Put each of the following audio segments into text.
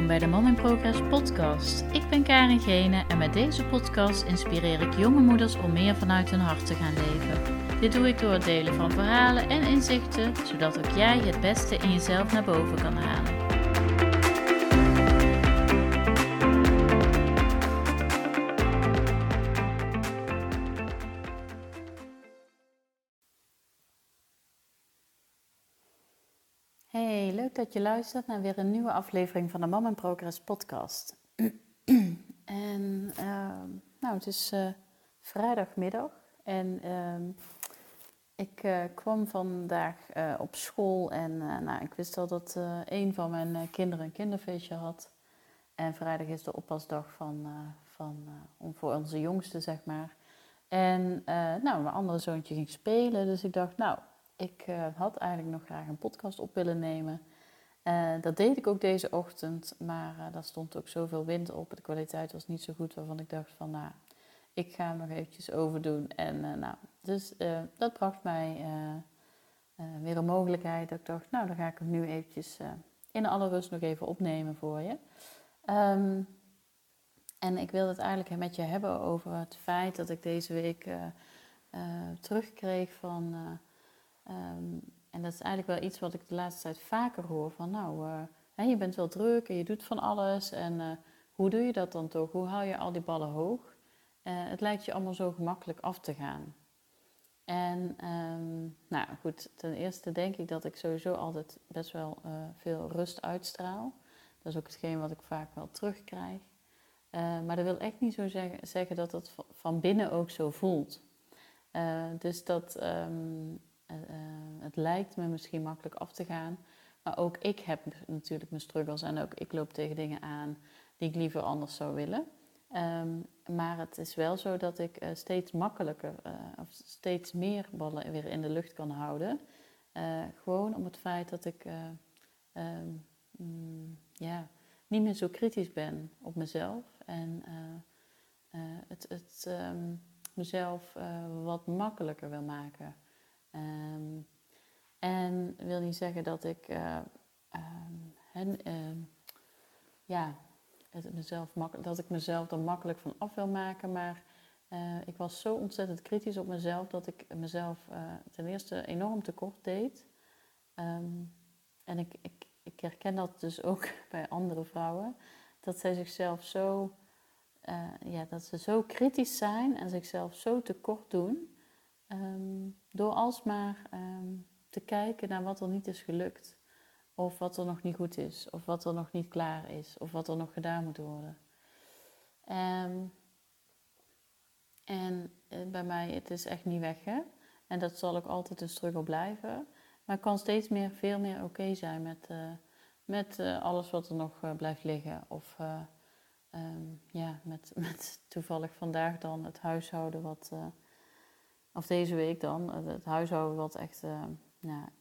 Welkom bij de Mom in Progress podcast. Ik ben Karin Gene en met deze podcast inspireer ik jonge moeders om meer vanuit hun hart te gaan leven. Dit doe ik door het delen van verhalen en inzichten, zodat ook jij het beste in jezelf naar boven kan halen. Hey, leuk dat je luistert naar weer een nieuwe aflevering van de Mom in Progress podcast. en uh, nou, het is uh, vrijdagmiddag en uh, ik uh, kwam vandaag uh, op school en nou, ik wist al dat een van mijn kinderen een kinderfeestje had. En vrijdag is de oppasdag van, van, voor onze jongste, zeg maar. En nou, mijn andere zoontje ging spelen, dus ik dacht, nou, ik uh, had eigenlijk nog graag een podcast op willen nemen. Uh, dat deed ik ook deze ochtend, maar uh, daar stond ook zoveel wind op. De kwaliteit was niet zo goed, waarvan ik dacht van, nou, ik ga hem nog eventjes overdoen. En nou, dus dat bracht mij weer een mogelijkheid. Dat ik dacht, nou, dan ga ik hem nu eventjes in alle rust nog even opnemen voor je. Um, en ik wilde het eigenlijk met je hebben over het feit dat ik deze week terugkreeg van Um, en dat is eigenlijk wel iets wat ik de laatste tijd vaker hoor. Van nou, hè, je bent wel druk en je doet van alles. En uh, hoe doe je dat dan toch? Hoe hou je al die ballen hoog? Uh, het lijkt je allemaal zo gemakkelijk af te gaan. En um, nou goed, ten eerste denk ik dat ik sowieso altijd best wel veel rust uitstraal. Dat is ook hetgeen wat ik vaak wel terugkrijg. maar dat wil echt niet zo zeggen, zeggen dat het van binnen ook zo voelt. dus dat, um, uh, het lijkt me misschien makkelijk af te gaan. Maar ook ik heb natuurlijk mijn struggles en ook ik loop tegen dingen aan die ik liever anders zou willen. Um, maar het is wel zo dat ik uh, steeds makkelijker of steeds meer ballen weer in de lucht kan houden. Gewoon om het feit dat ik um, mm, ja, niet meer zo kritisch ben op mezelf. En het, het um, mezelf wat makkelijker wil maken. Um, en wil niet zeggen dat ik uh, um, hen, uh, ja, het mezelf dat ik mezelf er makkelijk van af wil maken, maar uh, ik was zo ontzettend kritisch op mezelf dat ik mezelf ten eerste enorm tekort deed. En ik, ik, ik herken dat dus ook bij andere vrouwen, dat zij zichzelf zo, ja, dat ze zo kritisch zijn en zichzelf zo tekort doen. Um, door alsmaar um, te kijken naar wat er niet is gelukt. Of wat er nog niet goed is. Of wat er nog niet klaar is. Of wat er nog gedaan moet worden. Um, en eh, bij mij, het is echt niet weg. Hè? En dat zal ook altijd een struggle blijven. Maar ik kan steeds meer, veel meer oké zijn met, uh, met uh, alles wat er nog blijft liggen. Of ja, met, met toevallig vandaag dan het huishouden wat of deze week dan, het huishouden wat echt, uh, ja,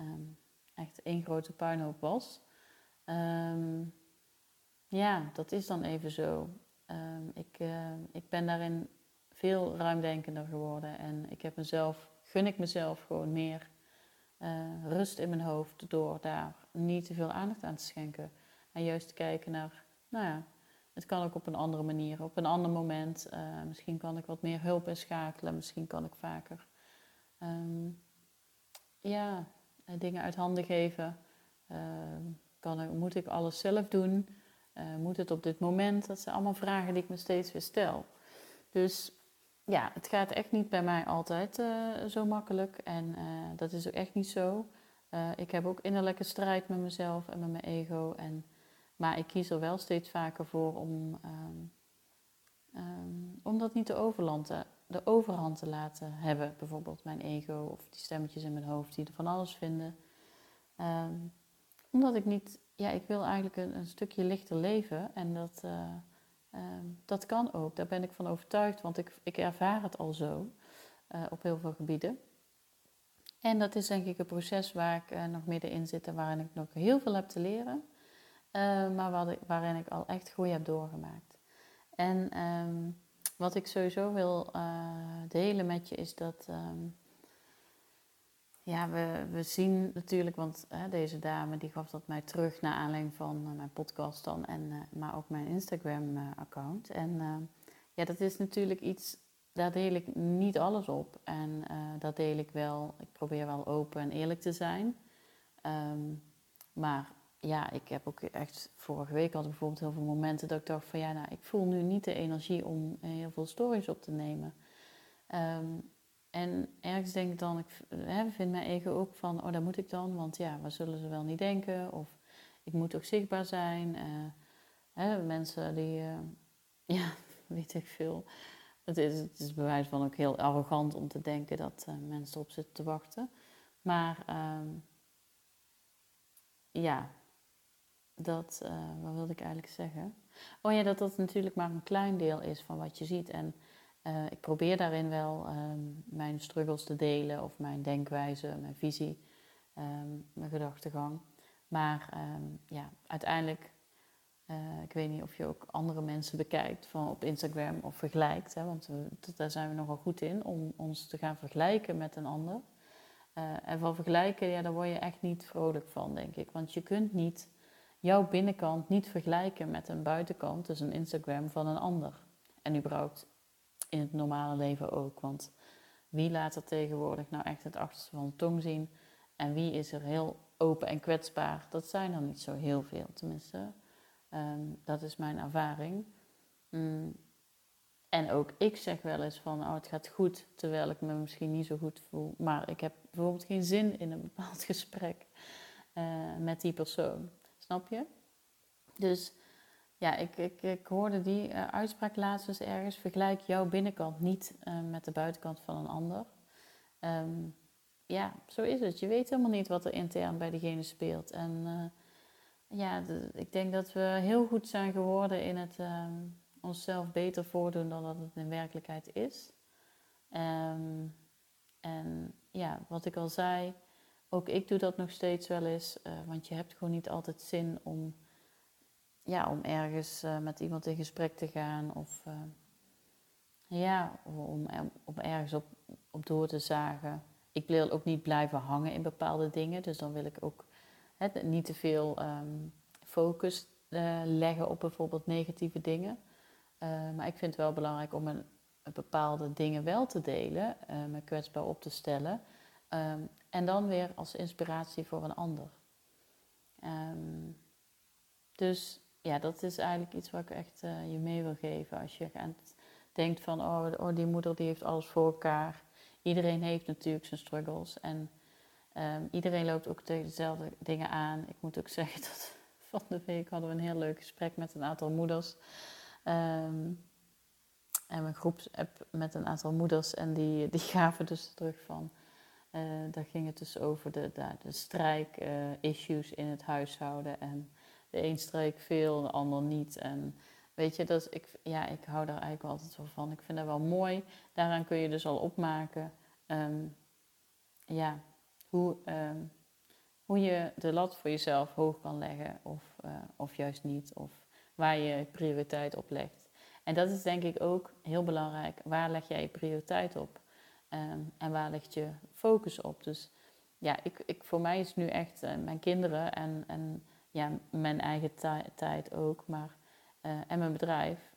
um, echt één grote puinhoop was. Um, ja, dat is dan even zo. Um, ik, uh, ik ben daarin veel ruimdenkender geworden en ik heb mezelf, gun ik mezelf gewoon meer uh, rust in mijn hoofd door daar niet te veel aandacht aan te schenken. En juist te kijken naar, nou ja, het kan ook op een andere manier, op een ander moment. Uh, misschien kan ik wat meer hulp inschakelen, misschien kan ik vaker um, ja, eh, dingen uit handen geven. Uh, kan moet ik alles zelf doen? Uh, moet het op dit moment? Dat zijn allemaal vragen die ik me steeds weer stel. Dus ja, het gaat echt niet bij mij altijd zo makkelijk. En dat is ook echt niet zo. ik heb ook innerlijke strijd met mezelf en met mijn ego. En maar ik kies er wel steeds vaker voor om, um, um, om dat niet de, overland te, de overhand te laten hebben. Bijvoorbeeld mijn ego of die stemmetjes in mijn hoofd die er van alles vinden. Um, omdat ik niet, ja, ik wil eigenlijk een, een stukje lichter leven en dat, uh, dat kan ook. Daar ben ik van overtuigd, want ik, ik ervaar het al zo uh, op heel veel gebieden. En dat is denk ik een proces waar ik nog middenin zit en waarin ik nog heel veel heb te leren. Uh, maar waarin ik al echt groei heb doorgemaakt. En um, wat ik sowieso wil uh, delen met je is dat, um, ja, we, we zien natuurlijk, want hè, deze dame die gaf dat mij terug naar aanleiding van mijn podcast dan, en, maar ook mijn Instagram-account. en ja, dat is natuurlijk iets, daar deel ik niet alles op. En dat deel ik wel, ik probeer wel open en eerlijk te zijn. Ehm, maar ja, ik heb ook echt vorige week had ik bijvoorbeeld heel veel momenten dat ik dacht van ja, nou, ik voel nu niet de energie om heel veel stories op te nemen. Ehm, en ergens denk ik dan, ik hè, vind mijn ego ook van, oh, dat moet ik dan, want ja, wat zullen ze wel niet denken? Of ik moet toch zichtbaar zijn. Uh, hè, mensen die, uh, ja, weet ik veel. Het is, het is bewijs van ook heel arrogant om te denken dat mensen erop zitten te wachten. Maar um, ja, dat, uh, wat wilde ik eigenlijk zeggen? Oh ja, dat dat natuurlijk maar een klein deel is van wat je ziet. En uh, ik probeer daarin wel um, mijn struggles te delen of mijn denkwijze, mijn visie, um, mijn gedachtegang. Maar um, ja, uiteindelijk, uh, ik weet niet of je ook andere mensen bekijkt van op Instagram of vergelijkt. Hè, want daar zijn we nogal goed in om ons te gaan vergelijken met een ander. En van vergelijken, ja, daar word je echt niet vrolijk van, denk ik. Want je kunt niet jouw binnenkant niet vergelijken met een buitenkant, dus een Instagram van een ander. En überhaupt in het normale leven ook. Want wie laat er tegenwoordig nou echt het achterste van de tong zien? En wie is er heel open en kwetsbaar? Dat zijn er niet zo heel veel, tenminste. Um, dat is mijn ervaring. Mm. En ook ik zeg wel eens van, oh het gaat goed, terwijl ik me misschien niet zo goed voel. Maar ik heb bijvoorbeeld geen zin in een bepaald gesprek uh, met die persoon. Snap je? Dus ja, ik, ik, ik hoorde die uh, uitspraak laatst dus ergens. Vergelijk jouw binnenkant niet uh, met de buitenkant van een ander. Um, ja, zo is het. Je weet helemaal niet wat er intern bij diegene speelt. En uh, ja, ik denk dat we heel goed zijn geworden in het um, onszelf beter voordoen dan dat het in werkelijkheid is. Um, en ja, wat ik al zei, ook ik doe dat nog steeds wel eens, uh, want je hebt gewoon niet altijd zin om, ja, om ergens uh, met iemand in gesprek te gaan of uh, ja, om, om ergens op, op door te zagen. Ik wil ook niet blijven hangen in bepaalde dingen, dus dan wil ik ook niet te veel um, focus leggen op bijvoorbeeld negatieve dingen. maar ik vind het wel belangrijk om een, bepaalde dingen wel te delen, me kwetsbaar op te stellen. Um, en dan weer als inspiratie voor een ander. Um, dus ja, dat is eigenlijk iets wat ik echt uh, je mee wil geven. Als je denkt van, oh, oh, die moeder die heeft alles voor elkaar. Iedereen heeft natuurlijk zijn struggles. En um, iedereen loopt ook tegen dezelfde dingen aan. Ik moet ook zeggen dat van de week hadden we een heel leuk gesprek met een aantal moeders. Um, en een groepsapp met een aantal moeders. En die, die gaven dus terug van uh, daar ging het dus over de, de, de strijk-issues uh, in het huishouden. En de een streek veel, de ander niet. En weet je, dus ik, ja, ik hou daar eigenlijk altijd wel van. Ik vind dat wel mooi. Daaraan kun je dus al opmaken um, ja, hoe, um, hoe je de lat voor jezelf hoog kan leggen of, uh, of juist niet. Of waar je prioriteit op legt. En dat is denk ik ook heel belangrijk. Waar leg jij je prioriteit op? Um, en waar ligt je focus op? Dus ja, ik, ik, voor mij is nu echt uh, mijn kinderen en, en ja, mijn eigen tijd ook, maar, uh, en mijn bedrijf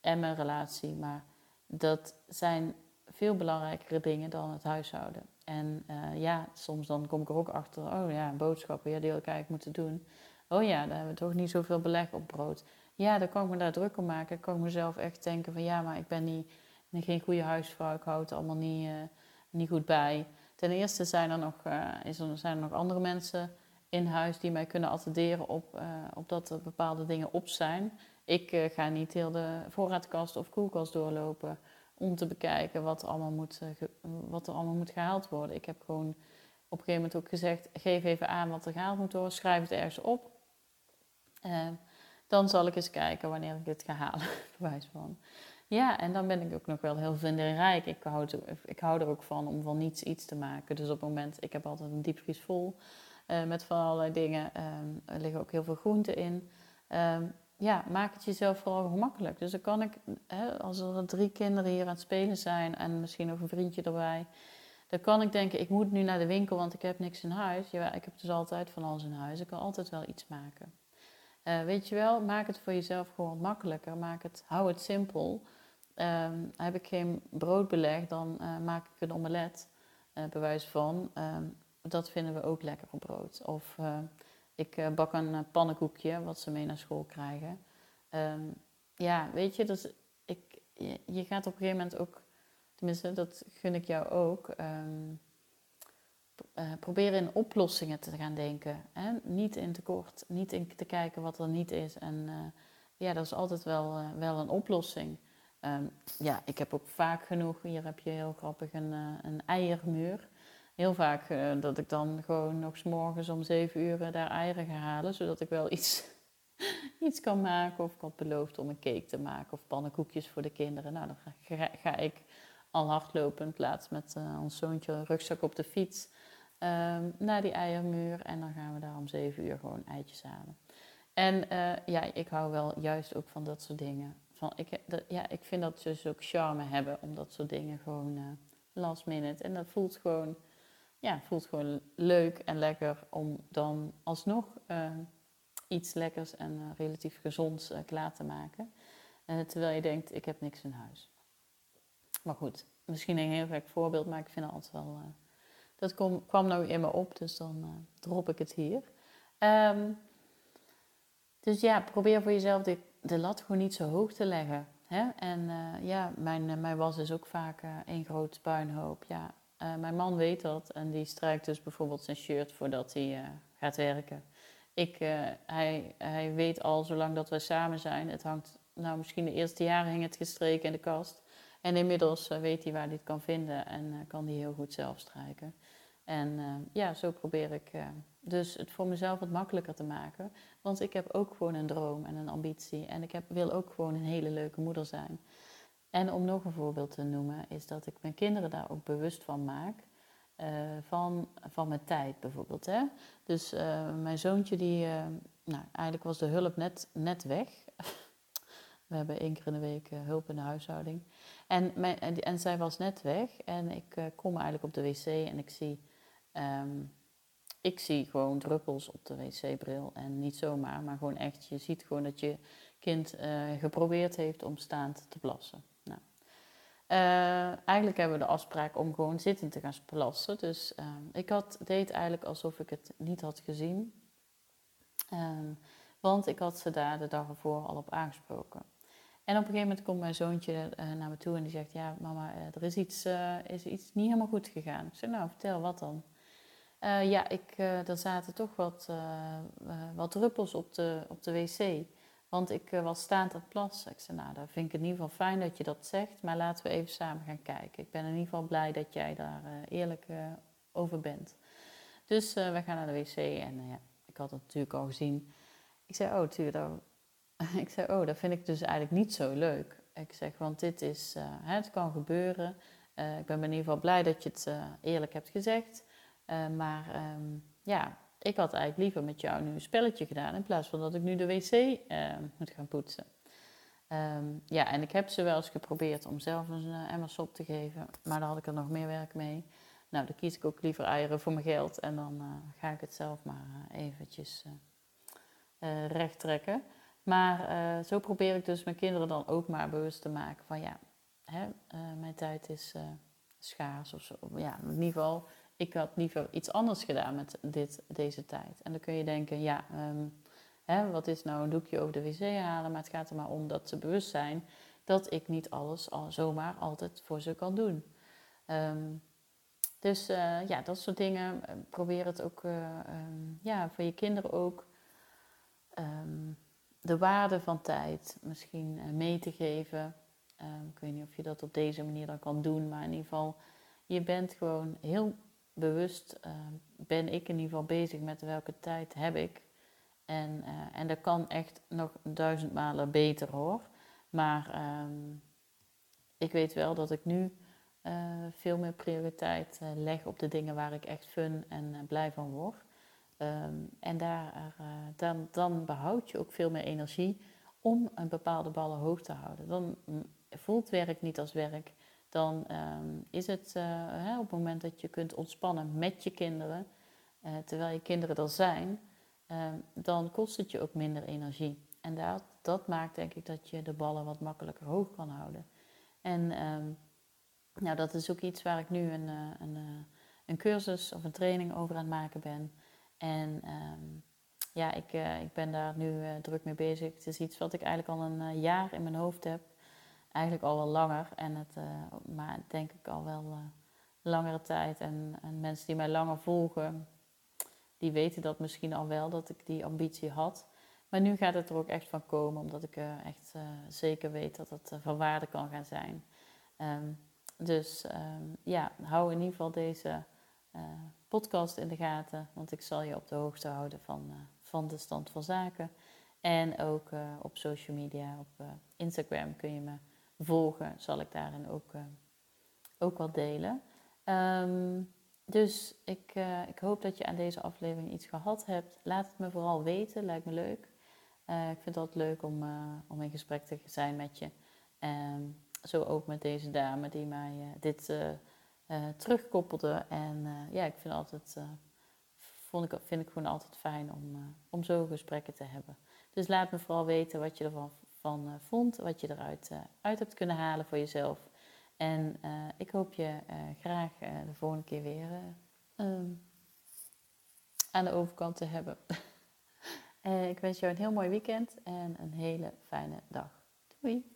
en mijn relatie. Maar dat zijn veel belangrijkere dingen dan het huishouden. En uh, ja, soms dan kom ik er ook achter, oh ja, boodschappen, ja, die had ik eigenlijk moeten doen. Oh ja, daar hebben we toch niet zoveel beleg op brood. Ja, dan kan ik me daar druk om maken. Dan kan ik mezelf echt denken van ja, maar ik ben niet geen goede huisvrouw, ik houd het allemaal niet, uh, niet goed bij. Ten eerste zijn er, nog, uh, is er, zijn er nog andere mensen in huis die mij kunnen attenderen op, uh, op dat er bepaalde dingen op zijn. Ik ga niet heel de voorraadkast of koelkast doorlopen om te bekijken wat allemaal moet, wat er allemaal moet gehaald worden. Ik heb gewoon op een gegeven moment ook gezegd: geef even aan wat er gehaald moet worden, schrijf het ergens op. dan zal ik eens kijken wanneer ik dit ga halen, bewijs van. Ja, en dan ben ik ook nog wel heel vindingrijk. Ik hou, ik hou er ook van om van niets iets te maken. Dus op het moment, ik heb altijd een diepvries vol uh, met van allerlei dingen. Um, er liggen ook heel veel groenten in. Um, ja, maak het jezelf vooral gemakkelijk. Dus dan kan ik, hè, als er drie kinderen hier aan het spelen zijn en misschien nog een vriendje erbij, Dan kan ik denken, ik moet nu naar de winkel, want ik heb niks in huis. Ja, ik heb dus altijd van alles in huis. Ik kan altijd wel iets maken. Uh, weet je wel, maak het voor jezelf gewoon makkelijker. Maak het, hou het simpel. Um, heb ik geen broodbeleg, dan uh, maak ik een omelet, uh, bewijs van. Um, dat vinden we ook lekker op brood. Of ik bak een pannenkoekje, wat ze mee naar school krijgen. Um, ja, weet je, dus ik, je, gaat op een gegeven moment ook, tenminste, dat gun ik jou ook, uh, proberen in oplossingen te gaan denken. Hè? Niet in tekort, niet in te kijken wat er niet is. En ja, dat is altijd wel, wel een oplossing. Um, ja, ik heb ook vaak genoeg, hier heb je heel grappig een, een eiermuur. Heel vaak dat ik dan gewoon nog s morgens om zeven uur daar eieren ga halen, zodat ik wel iets, iets kan maken. Of ik had beloofd om een cake te maken of pannenkoekjes voor de kinderen. Nou, dan ga, ga ik al hardlopen in plaats met ons zoontje rugzak op de fiets um, naar die eiermuur. En dan gaan we daar om zeven uur gewoon eitjes halen. En ja, ik hou wel juist ook van dat soort dingen. Ik, dat, ja, ik vind dat ze dus ook charme hebben om dat soort dingen gewoon uh, last minute. En dat voelt gewoon, ja, voelt gewoon leuk en lekker om dan alsnog uh, iets lekkers en relatief gezonds klaar te maken. terwijl je denkt, ik heb niks in huis. Maar goed, misschien een heel gek voorbeeld, maar ik vind het altijd wel dat kwam nou in me op, dus dan drop ik het hier. Um, dus ja, probeer voor jezelf de, de, lat gewoon niet zo hoog te leggen. Hè? En uh, ja, mijn, uh, mijn was is ook vaak één groot puinhoop. Ja, mijn man weet dat en die strijkt dus bijvoorbeeld zijn shirt voordat hij gaat werken. Ik, hij, hij weet al, zolang dat wij samen zijn, het hangt, nou misschien de eerste jaren hing het gestreken in de kast. En inmiddels weet hij waar hij het kan vinden en kan hij heel goed zelf strijken. En ja, zo probeer ik dus het voor mezelf wat makkelijker te maken. Want ik heb ook gewoon een droom en een ambitie. En ik heb, wil ook gewoon een hele leuke moeder zijn. En om nog een voorbeeld te noemen, is dat ik mijn kinderen daar ook bewust van maak. Uh, van, van mijn tijd bijvoorbeeld. Hè? Dus mijn zoontje, die, nou, eigenlijk was de hulp net, net weg. We hebben één keer in de week hulp in de huishouding. En, mijn, en, en, zij was net weg en ik kom eigenlijk op de wc en ik zie Um, ik zie gewoon druppels op de wc-bril en niet zomaar, maar gewoon echt, je ziet gewoon dat je kind uh, geprobeerd heeft om staand te plassen. Nou, uh, eigenlijk hebben we de afspraak om gewoon zittend te gaan plassen. Dus uh, ik had, deed eigenlijk alsof ik het niet had gezien. Um, want ik had ze daar de dag ervoor al op aangesproken. En op een gegeven moment komt mijn zoontje naar me toe en die zegt: Ja, mama, er is iets, is iets niet helemaal goed gegaan. Ik zeg: Nou, vertel wat dan? Uh, ja, ik, uh, er zaten toch wat, uh, wat druppels op de, op de wc. Want ik was staand aan het plassen. Ik zei, nou, dan vind ik in ieder geval fijn dat je dat zegt. Maar laten we even samen gaan kijken. Ik ben in ieder geval blij dat jij daar eerlijk over bent. Dus we gaan naar de wc. En ja, ik had het natuurlijk al gezien. Ik zei, oh, tuurlijk. ik zei, oh, dat vind ik dus eigenlijk niet zo leuk. Ik zeg, want dit is, het kan gebeuren. ik ben in ieder geval blij dat je het eerlijk hebt gezegd. Uh, maar um, ja, ik had eigenlijk liever met jou nu een spelletje gedaan in plaats van dat ik nu de wc uh, moet gaan poetsen. Um, ja, en ik heb ze wel eens geprobeerd om zelf een uh, emmer te geven, maar daar had ik er nog meer werk mee. Nou, dan kies ik ook liever eieren voor mijn geld en dan ga ik het zelf maar eventjes recht trekken. Maar zo probeer ik dus mijn kinderen dan ook maar bewust te maken van ja, hè, mijn tijd is schaars of zo. Ja, in ieder geval ik had liever iets anders gedaan met dit, deze tijd. En dan kun je denken, ja, um, hè, wat is nou een doekje over de wc halen? Maar het gaat er maar om dat ze bewust zijn dat ik niet alles al zomaar altijd voor ze kan doen. Um, dus uh, ja, dat soort dingen. Eh, probeer het ook uh, um, ja, voor je kinderen ook de waarde van tijd misschien mee te geven. ik weet niet of je dat op deze manier dan kan doen, maar in ieder geval, je bent gewoon heel bewust uh, ben ik in ieder geval bezig met welke tijd heb ik. En, uh, en dat kan echt nog duizend malen beter hoor. Maar um, ik weet wel dat ik nu uh, veel meer prioriteit leg op de dingen waar ik echt fun en blij van word. Um, en daar, dan, dan behoud je ook veel meer energie om een bepaalde ballen hoog te houden. Dan voelt werk niet als werk. Dan ehm, is het hè, op het moment dat je kunt ontspannen met je kinderen, terwijl je kinderen er zijn, ehm, dan kost het je ook minder energie. En dat, dat maakt denk ik dat je de ballen wat makkelijker hoog kan houden. En nou, dat is ook iets waar ik nu een, een, een cursus of een training over aan het maken ben. En ja, ik, ik ben daar nu druk mee bezig. Het is iets wat ik eigenlijk al een jaar in mijn hoofd heb. Eigenlijk al wel langer. En het, maar denk ik al wel langere tijd. En, en, mensen die mij langer volgen, die weten dat misschien al wel, dat ik die ambitie had. Maar nu gaat het er ook echt van komen, omdat ik echt zeker weet dat het van waarde kan gaan zijn. Um, dus um, ja, hou in ieder geval deze podcast in de gaten, want ik zal je op de hoogte houden van van de stand van zaken. En ook op social media, op Instagram kun je me volgen. Zal ik daarin ook, uh, ook wat delen. Um, dus ik, ik hoop dat je aan deze aflevering iets gehad hebt. Laat het me vooral weten, lijkt me leuk. ik vind het altijd leuk om, om in gesprek te zijn met je. Um, zo ook met deze dame die mij dit terugkoppelde. En ja, ik vind altijd vond ik, vind ik gewoon altijd fijn om, uh, om zo gesprekken te hebben. Dus laat me vooral weten wat je ervan van, uh, vond, wat je eruit uh, uit hebt kunnen halen voor jezelf. En ik hoop je graag de volgende keer weer ehm, aan de overkant te hebben. ik wens jou een heel mooi weekend en een hele fijne dag. Doei!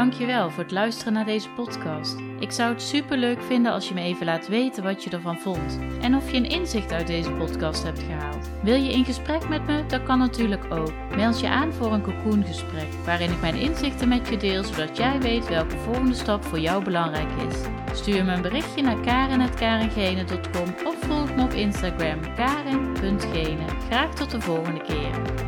Dankjewel voor het luisteren naar deze podcast. Ik zou het super leuk vinden als je me even laat weten wat je ervan vond en of je een inzicht uit deze podcast hebt gehaald. Wil je in gesprek met me? Dat kan natuurlijk ook. Meld je aan voor een cocoongesprek waarin ik mijn inzichten met je deel zodat jij weet welke volgende stap voor jou belangrijk is. Stuur me een berichtje naar karen.karengene.com of volg me op Instagram karin.gene. Graag tot de volgende keer.